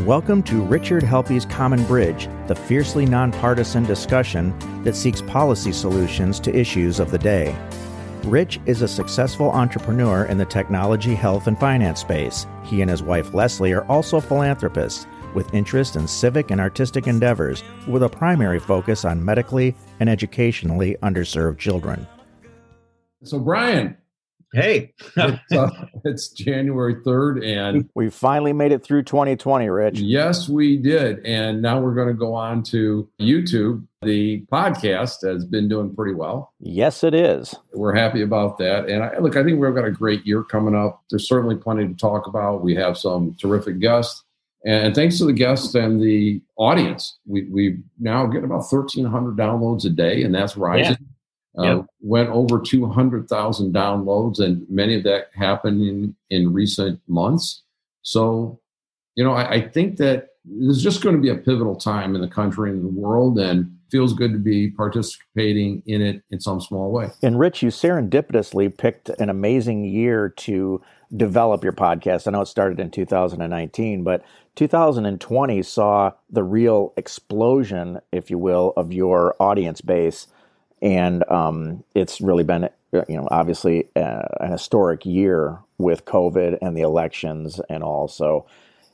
Welcome to Richard Helppie's Common Bridge, the fiercely nonpartisan discussion that seeks policy solutions to issues of the day. Rich is a successful entrepreneur in the technology, health, and finance space. He and his wife Leslie are also philanthropists with interest in civic and artistic endeavors with a primary focus on medically and educationally underserved children. So, Brian, Hey, it's, uh, it's, January 3rd, and we finally made it through 2020, Rich. Yes, we did. And now we're going to go on to YouTube. The podcast has been doing pretty well. Yes, it is. We're happy about that. And I, look, I think we've got a great year coming up. There's certainly plenty to talk about. We have some terrific guests. And thanks to the guests and the audience, we, we now get about 1,300 downloads a day, and that's rising. Yeah. Uh, yep. went over 200,000 downloads, and many of that happened in, in recent months. So, you know, I, I think that there's just going to be a pivotal time in the country and the world, and feels good to be participating in it in some small way. And Rich, you serendipitously picked an amazing year to develop your podcast. I know it started in 2019, but 2020 saw the real explosion, if you will, of your audience base and um, it's really been uh, you know obviously uh, an historic year with COVID and the elections and all. So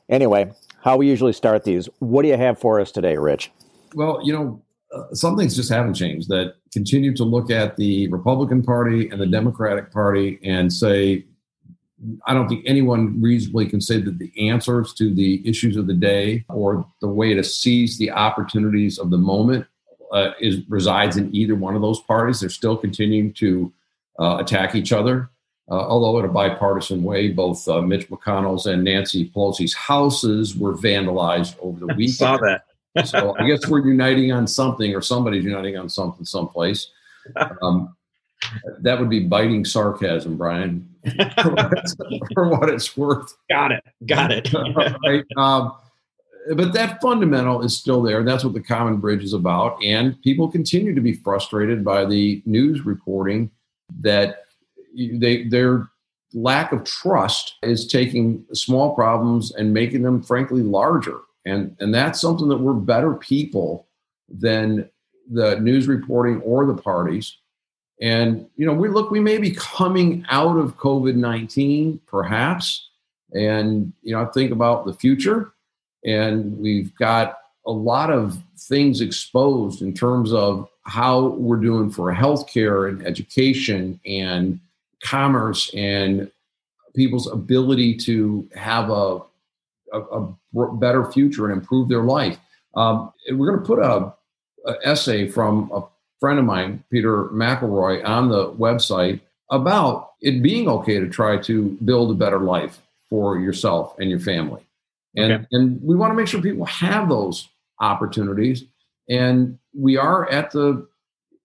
anyway, how we usually start these. What do you have for us today, Rich? Well, you know, uh, some things just haven't changed. That continue to look at the Republican Party and the Democratic Party and say. I don't think anyone reasonably can say that the answers to the issues of the day or the way to seize the opportunities of the moment uh, is resides in either one of those parties. They're still continuing to uh, attack each other, uh, although in a bipartisan way. Both uh, Mitch McConnell's and Nancy Pelosi's houses were vandalized over the weekend. Saw that. so I guess we're uniting on something, or somebody's uniting on something someplace. Um, that would be biting sarcasm, Brian, for what it's, for what it's worth. Got it. Got it. right. Um, but that fundamental is still there. That's what the Common Bridge is about. And people continue to be frustrated by the news reporting that they their lack of trust is taking small problems and making them frankly larger. And and that's something that we're better people than the news reporting or the parties. And you know, we look, we may be coming out of COVID nineteen, perhaps. And you know, I think about the future and we've got a lot of things exposed in terms of how we're doing for healthcare and education and commerce and people's ability to have a, a, a better future and improve their life. Um, we're going to put a, a, essay from a friend of mine, Peter McElroy, on the website about it being okay to try to build a better life for yourself and your family. And, okay. and we want to make sure people have those opportunities. And we are at the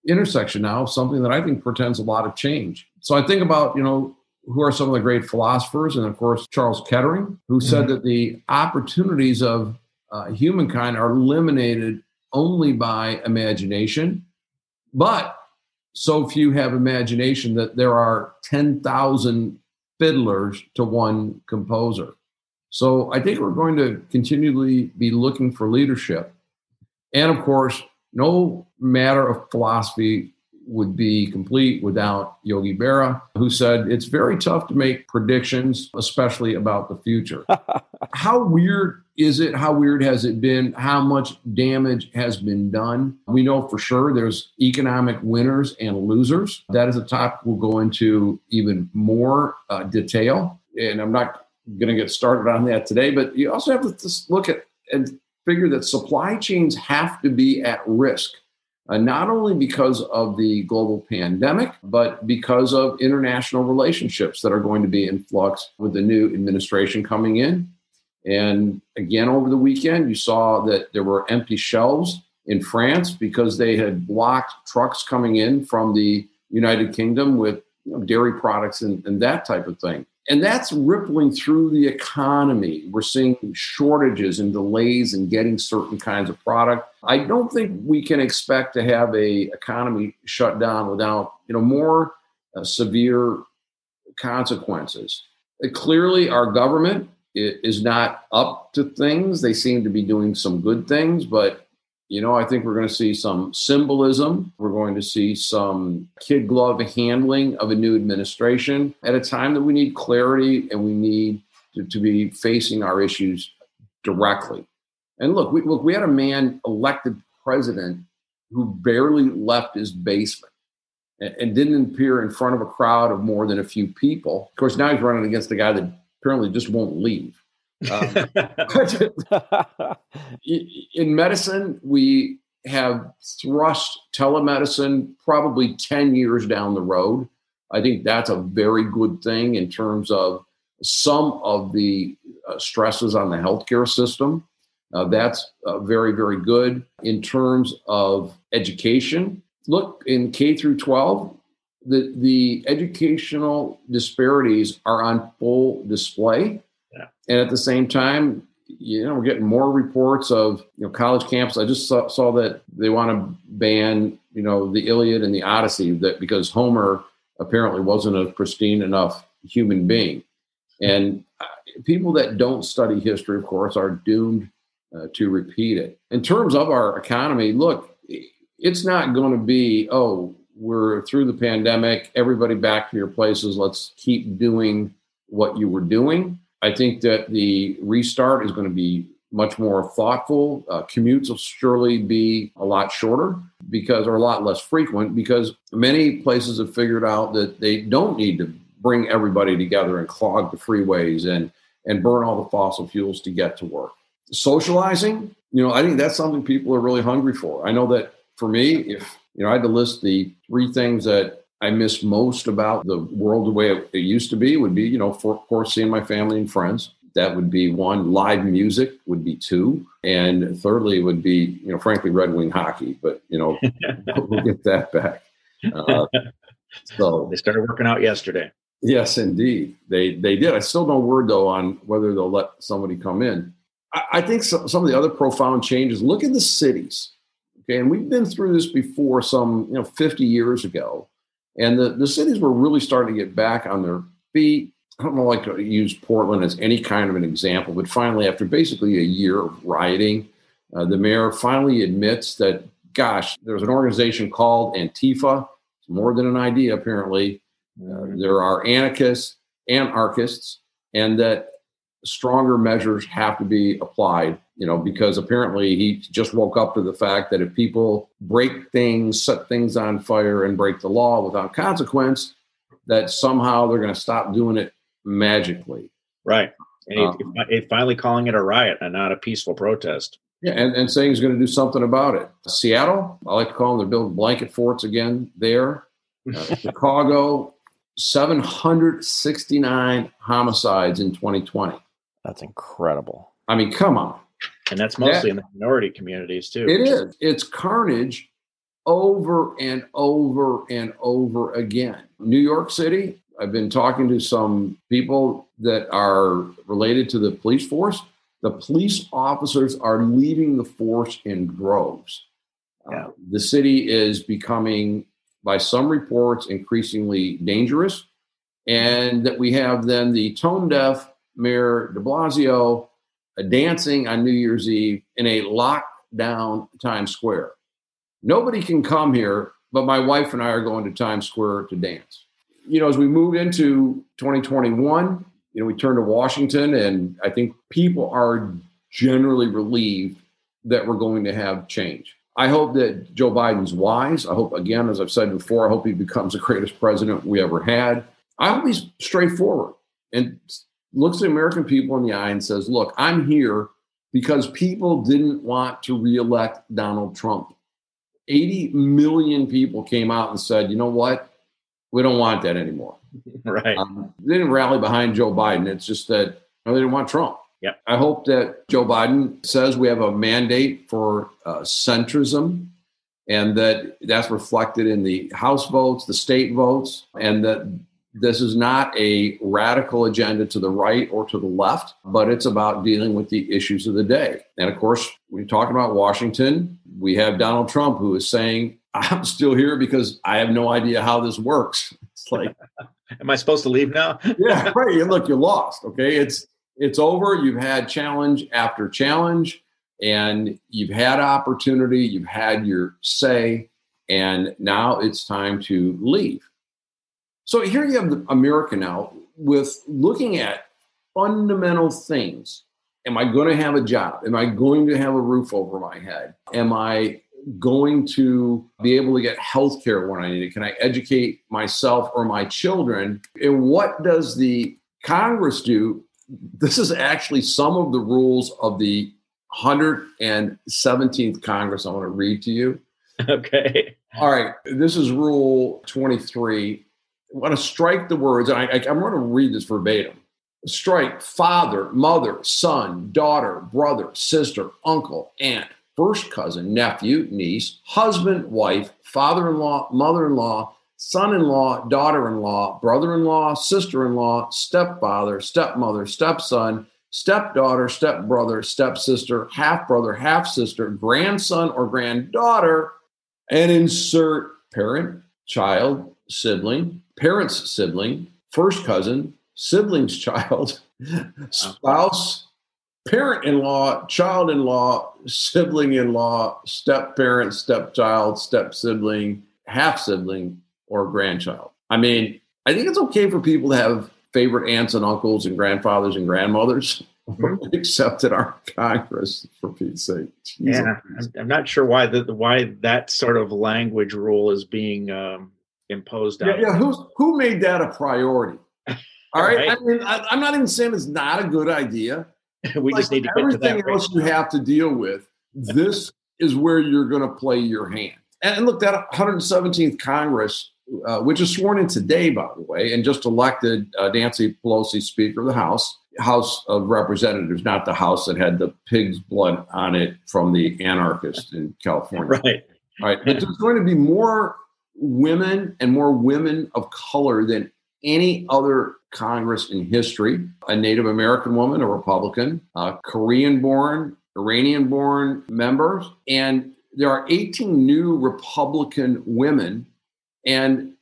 intersection now of something that I think portends a lot of change. So I think about, you know, who are some of the great philosophers, and of course, Charles Kettering, who said mm-hmm. that the opportunities of uh, humankind are eliminated only by imagination, but so few have imagination that there are 10,000 fiddlers to one composer. So I think we're going to continually be looking for leadership. And of course, no matter of philosophy would be complete without Yogi Berra, who said it's very tough to make predictions, especially about the future. How weird is it? How weird has it been? How much damage has been done? We know for sure there's economic winners and losers. That is a topic we'll go into even more uh, detail. And I'm not going to get started on that today. But you also have to look at and figure that supply chains have to be at risk, uh, not only because of the global pandemic, but because of international relationships that are going to be in flux with the new administration coming in. And again, over the weekend, you saw that there were empty shelves in France because they had blocked trucks coming in from the United Kingdom with you know, dairy products and, and that type of thing and that's rippling through the economy. We're seeing shortages and delays in getting certain kinds of product. I don't think we can expect to have a economy shut down without you know more uh, severe consequences. Uh, clearly, our government is not up to things. They seem to be doing some good things, but you know, I think we're going to see some symbolism. We're going to see some kid glove handling of a new administration at a time that we need clarity and we need to, to be facing our issues directly. And look, we, look, we had a man elected president who barely left his basement and, and didn't appear in front of a crowd of more than a few people. Of course, now he's running against a guy that apparently just won't leave. Um, in medicine, we have thrust telemedicine probably 10 years down the road. I think that's a very good thing in terms of some of the uh, stresses on the healthcare system. Uh, that's uh, very, very good. In terms of education, look in K through 12, the, the educational disparities are on full display. And at the same time, you know, we're getting more reports of, you know, college camps. I just saw, saw that they want to ban, you know, the Iliad and the Odyssey that because Homer apparently wasn't a pristine enough human being. And uh, people that don't study history, of course, are doomed uh, to repeat it. In terms of our economy, look, it's not going to be, oh, we're through the pandemic, everybody back to your places, let's keep doing what you were doing. I think that the restart is going to be much more thoughtful. Uh, commutes will surely be a lot shorter because, or a lot less frequent, because many places have figured out that they don't need to bring everybody together and clog the freeways and and burn all the fossil fuels to get to work. Socializing, you know, I think that's something people are really hungry for. I know that for me, if you know, I had to list the three things that I miss most about the world the way it, used to be would be, you know, for, of course, seeing my family and friends. That would be one. Live music would be two, and thirdly would be, you know, frankly, Red Wing hockey. But you know, we'll get that back. Uh, so they started working out yesterday. Yes, indeed, they they did. I still no word though on whether they'll let somebody come in. I, I think so, some of the other profound changes. Look at the cities. Okay, and we've been through this before, some you know, 50 years ago and the, the cities were really starting to get back on their feet. I don't know, like to use Portland as any kind of an example, but finally, after basically a year of rioting, uh, the mayor finally admits that, gosh, there's an organization called Antifa. It's more than an idea, apparently. Uh, there are anarchists, anarchists, and that stronger measures have to be applied you know, because apparently he just woke up to the fact that if people break things, set things on fire, and break the law without consequence, that somehow they're going to stop doing it magically. Right. And um, he finally calling it a riot and not a peaceful protest. Yeah, and, and saying he's going to do something about it. Seattle, I like to call them, they're building blanket forts again there. Uh, Chicago, 769 homicides in 2020. That's incredible. I mean, come on and that's mostly in the minority communities too. It is. It's carnage over and over and over again. New York City, I've been talking to some people that are related to the police force. The police officers are leaving the force in droves. Yeah. Uh, the city is becoming, by some reports, increasingly dangerous. And that we have then the tone deaf Mayor de Blasio dancing on New Year's Eve in a lockdown Times Square. Nobody can come here, but my wife and I are going to Times Square to dance. You know, as we move into 2021, you know, we turn to Washington, and I think people are generally relieved that we're going to have change. I hope that Joe Biden's wise. I hope, again, as I've said before, I hope he becomes the greatest president we ever had. I hope he's straightforward and looks the American people in the eye and says, Look, I'm here because people didn't want to reelect Donald Trump. 80 million people came out and said, You know what? We don't want that anymore. Right. Um, they didn't rally behind Joe Biden. It's just that they didn't want Trump. Yep. I hope that Joe Biden says we have a mandate for uh, centrism and that that's reflected in the House votes, the state votes, and that this is not a radical agenda to the right or to the left, but it's about dealing with the issues of the day. And of course, when you're talking about Washington, we have Donald Trump who is saying, I'm still here because I have no idea how this works. It's like, am I supposed to leave now? yeah, right. Look, you're lost. Okay. It's, It's over. You've had challenge after challenge, and you've had opportunity. You've had your say, and now it's time to leave. So here you have America now with looking at fundamental things. Am I going to have a job? Am I going to have a roof over my head? Am I going to be able to get health care when I need it? Can I educate myself or my children? And what does the Congress do? This is actually some of the rules of the 117th Congress. I want to read to you. Okay. All right. This is Rule 23. Want to strike the words, I, I, I'm going to read this verbatim. Strike father, mother, son, daughter, brother, sister, uncle, aunt, first cousin, nephew, niece, husband, wife, father in law, mother in law, son in law, daughter in law, brother in law, sister in law, stepfather, stepmother, stepson, stepdaughter, stepbrother, stepsister, half brother, half sister, grandson or granddaughter, and insert parent, child, sibling, parent's sibling, first cousin, sibling's child, spouse, parent in law, child in law, sibling in law, step parent, stepchild, step sibling, half sibling, or grandchild. I mean, I think it's okay for people to have favorite aunts and uncles and grandfathers and grandmothers. Mm-hmm. except in our Congress, for Pete's sake. Yeah, I'm, I'm, not sure why the why that sort of language rule is being um, imposed on. Yeah, yeah. Who who made that a priority? All right. right. I mean, I, am not even saying it's not a good idea. we like just need to get everything to that else you have to deal with. This is where you're going to play your hand. And, and look, that 117th Congress, uh, which is sworn in today, by the way, and just elected uh, Nancy Pelosi Speaker of the House, House of Representatives, not the House that had the pig's blood on it from the anarchist in California. Right. Right. But there's going to be more women and more women of color than any other Congress in history. A Native American woman, a Republican, a Korean born, Iranian born members. And there are 18 new Republican women, and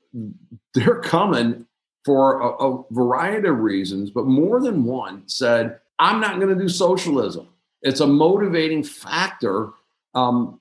they're coming for a, a variety of reasons, but more than one said, I'm not going to do socialism. It's a motivating factor. Um,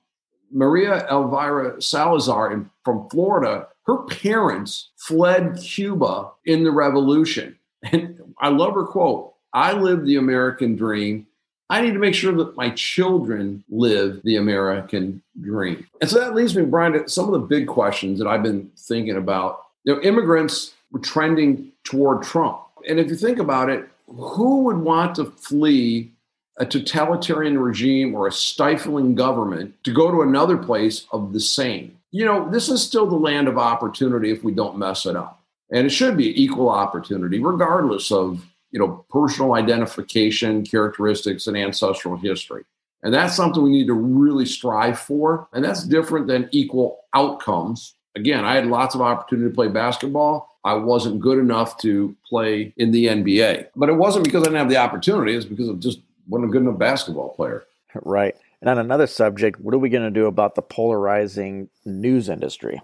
Maria Elvira Salazar from Florida her parents fled Cuba in the revolution. And I love her quote I live the American dream. I need to make sure that my children live the American dream. And so that leads me, Brian, to some of the big questions that I've been thinking about. You know, immigrants were trending toward Trump. And if you think about it, who would want to flee a totalitarian regime or a stifling government to go to another place of the same? you know, this is still the land of opportunity if we don't mess it up. And it should be equal opportunity, regardless of, you know, personal identification, characteristics, and ancestral history. And that's something we need to really strive for. And that's different than equal outcomes. Again, I had lots of opportunity to play basketball. I wasn't good enough to play in the NBA. But it wasn't because I didn't have the opportunity, it's because I just wasn't a good enough basketball player. Right. And on another subject, what are we going to do about the polarizing news industry?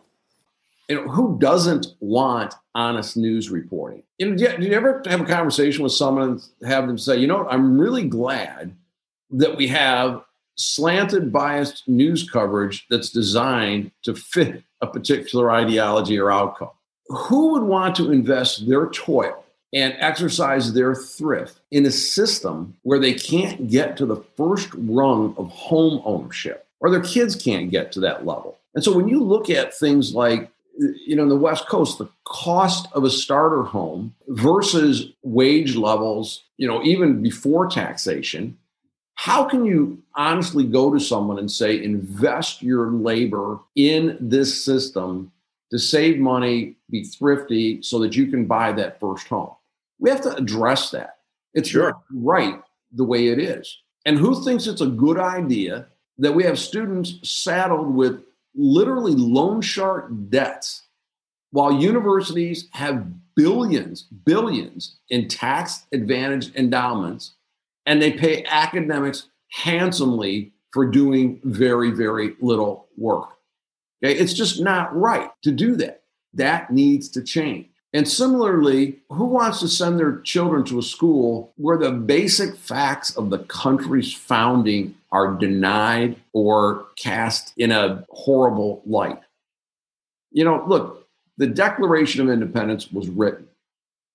You know, who doesn't want honest news reporting? You know, do you ever have a conversation with someone and have them say, you know, I'm really glad that we have slanted, biased news coverage that's designed to fit a particular ideology or outcome. Who would want to invest their toil and exercise their thrift in a system where they can't get to the first rung of home ownership or their kids can't get to that level. And so when you look at things like you know, in the West Coast, the cost of a starter home versus wage levels, you know, even before taxation, how can you honestly go to someone and say, invest your labor in this system to save money, be thrifty so that you can buy that first home? We have to address that. It's sure. right the way it is. And who thinks it's a good idea that we have students saddled with literally loan shark debts while universities have billions, billions in tax advantage endowments and they pay academics handsomely for doing very, very little work? Okay, it's just not right to do that. That needs to change. And similarly, who wants to send their children to a school where the basic facts of the country's founding are denied or cast in a horrible light? You know, look, the Declaration of Independence was written,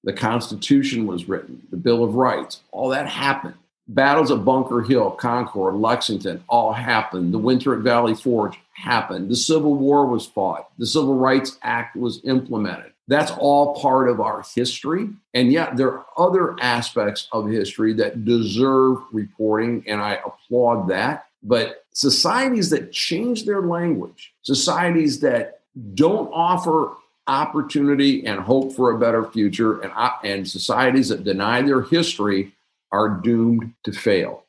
the Constitution was written, the Bill of Rights, all that happened. Battles at Bunker Hill, Concord, Lexington all happened. The winter at Valley Forge happened. The Civil War was fought. The Civil Rights Act was implemented. That's all part of our history. And yet, there are other aspects of history that deserve reporting, and I applaud that. But societies that change their language, societies that don't offer opportunity and hope for a better future, and, uh, and societies that deny their history are doomed to fail.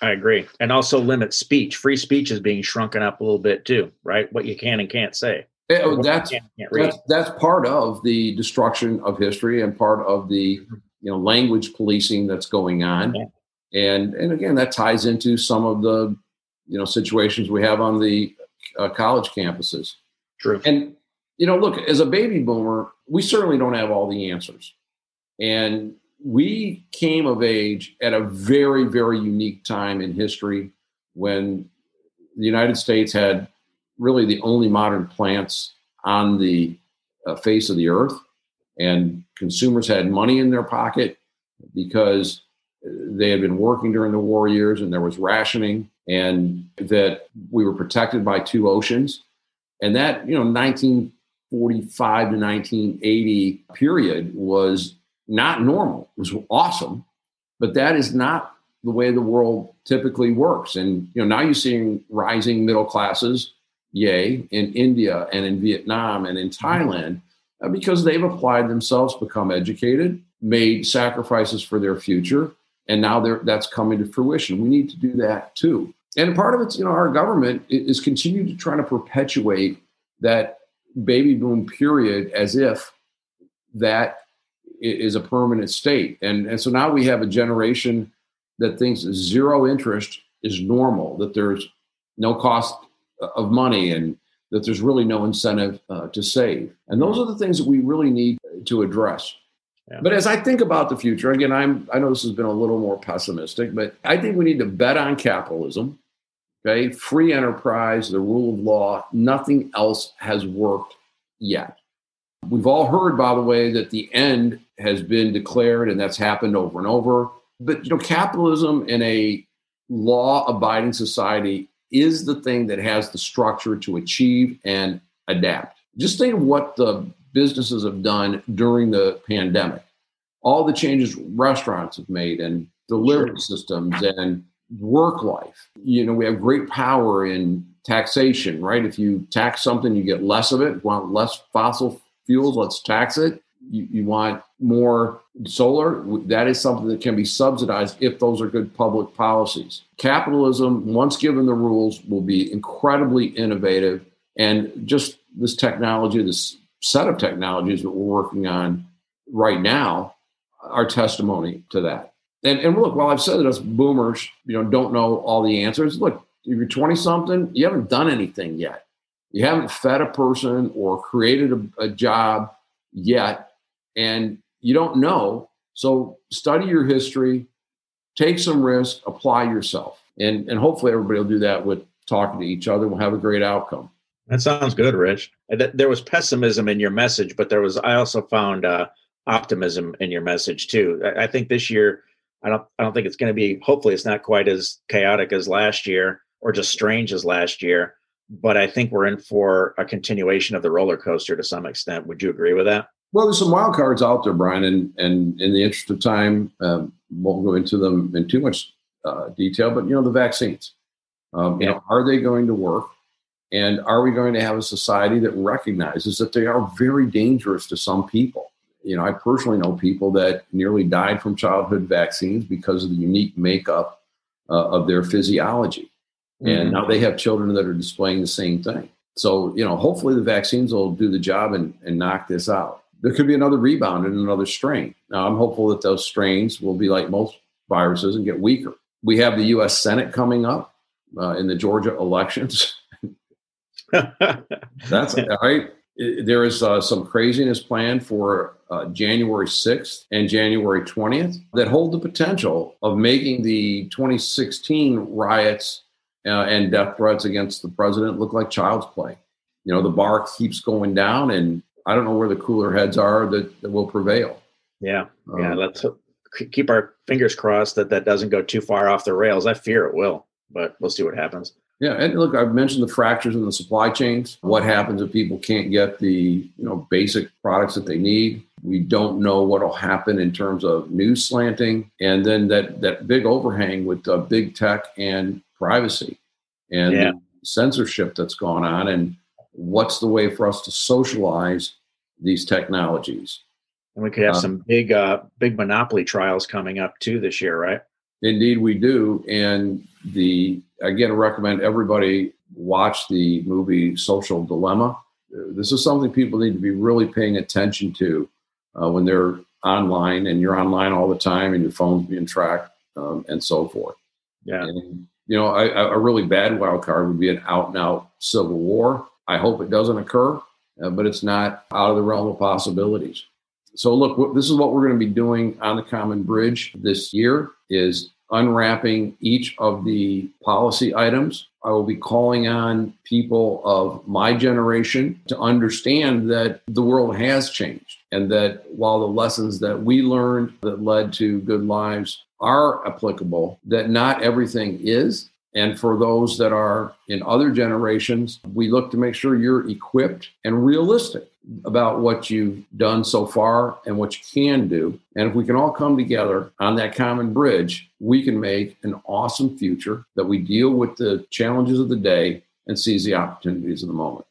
I agree. And also limit speech. Free speech is being shrunken up a little bit too, right? What you can and can't say. Yeah, oh, that's, that's that's part of the destruction of history and part of the you know language policing that's going on. Yeah. And and again that ties into some of the you know situations we have on the uh, college campuses. True. And you know, look, as a baby boomer, we certainly don't have all the answers. And we came of age at a very, very unique time in history when the United States had really the only modern plants on the uh, face of the earth. And consumers had money in their pocket because they had been working during the war years and there was rationing, and that we were protected by two oceans. And that, you know, 1945 to 1980 period was not normal. It was awesome, but that is not the way the world typically works. And you know, now you're seeing rising middle classes, yay, in India and in Vietnam and in Thailand, uh, because they've applied themselves, become educated, made sacrifices for their future, and now that's coming to fruition. We need to do that too. And part of it's, you know, our government is continuing to try to perpetuate that baby boom period as if that is a permanent state. And, and so now we have a generation that thinks zero interest is normal, that there's no cost of money and that there's really no incentive uh, to save. And those are the things that we really need to address. Yeah. But as I think about the future, again, I'm I know this has been a little more pessimistic, but I think we need to bet on capitalism, okay, free enterprise, the rule of law. Nothing else has worked yet. We've all heard, by the way, that the end has been declared, and that's happened over and over. But you know, capitalism in a law-abiding society is the thing that has the structure to achieve and adapt. Just think of what the businesses have done during the pandemic. All the changes restaurants have made and delivery sure. systems and work life. You know, we have great power in taxation, right? If you tax something, you get less of it. Want less fossil fuels, let's tax it. You, you want more solar, that is something that can be subsidized if those are good public policies. Capitalism, once given the rules, will be incredibly innovative. And just this technology, this set of technologies that we're working on right now are testimony to that. And, and look, while I've said that us boomers, you know, don't know all the answers, look, if you're 20 something, you haven't done anything yet. You haven't fed a person or created a, a job yet, and you don't know. So study your history, take some risk, apply yourself. And, and hopefully everybody will do that with talking to each other. We'll have a great outcome. That sounds good, Rich. There was pessimism in your message, but there was I also found uh, optimism in your message too. I think this year, I don't I don't think it's going to be. Hopefully, it's not quite as chaotic as last year or just strange as last year but I think we're in for a continuation of the roller coaster to some extent. Would you agree with that? Well, there's some wild cards out there, Brian, and and in the interest of time, um, won't go into them in too much uh, detail. But you know, the vaccines, um, yeah. you know, are they going to work? And are we going to have a society that recognizes that they are very dangerous to some people? You know, I personally know people that nearly died from childhood vaccines because of the unique makeup uh, of their physiology. Mm-hmm. And now they have children that are displaying the same thing. So, you know, hopefully the vaccines will do the job and, and knock this out. There could be another rebound and another strain. Now, I'm hopeful that those strains will be like most viruses and get weaker. We have the U.S. Senate coming up uh, in the Georgia elections. That's right. there is uh, some craziness planned for uh, January 6th and January 20th that hold the potential of making the 2016 riots uh, and death threats against the president look like child's play. You know, the bar keeps going down, and I don't know where the cooler heads are that, that will prevail. Yeah, yeah. Um, let's keep our fingers crossed that that doesn't go too far off the rails. I fear it will, but we'll see what happens. Yeah, and look, I've mentioned the fractures in the supply chains. What happens if people can't get the you know basic products that they need? We don't know what will happen in terms of news slanting, and then that that big overhang with uh, big tech and privacy, and yeah. censorship that's gone on, and what's the way for us to socialize these technologies? And we could have uh, some big, uh, big monopoly trials coming up too this year, right? Indeed, we do. And the again, I recommend everybody watch the movie Social Dilemma. This is something people need to be really paying attention to uh, when they're online, and you're online all the time, and your phone's being tracked, um, and so forth. Yeah. And, you know, a, a really bad wild card would be an out and out civil war. I hope it doesn't occur, uh, but it's not out of the realm of possibilities. So, look, this is what we're going to be doing on the Common Bridge this year: is unwrapping each of the policy items. I will be calling on people of my generation to understand that the world has changed and that while the lessons that we learned that led to good lives are applicable, that not everything is. And for those that are in other generations, we look to make sure you're equipped and realistic about what you've done so far and what you can do. And if we can all come together on that common bridge, we can make an awesome future that we deal with the challenges of the day and seize the opportunities of the moment.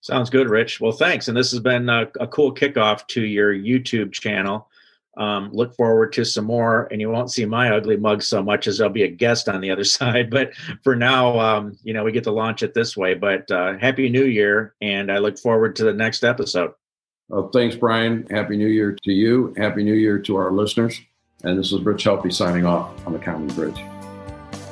Sounds good, Rich. Well, thanks. And this has been a, a cool kickoff to your YouTube channel. Um, look forward to some more, and you won't see my ugly mug so much as I'll be a guest on the other side. But for now, um, you know, we get to launch it this way. But uh, happy New Year, and I look forward to the next episode. Well, thanks, Brian. Happy New Year to you. Happy New Year to our listeners. And this is Rich Helppie signing off on the Common Bridge.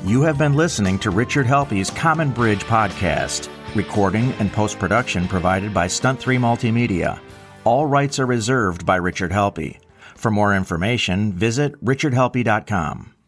You have been listening to Richard Helppie's Common Bridge podcast. Recording and post production provided by Stunt 3 Multimedia. All rights are reserved by Richard Helppie. For more information, visit richardhelppie.com.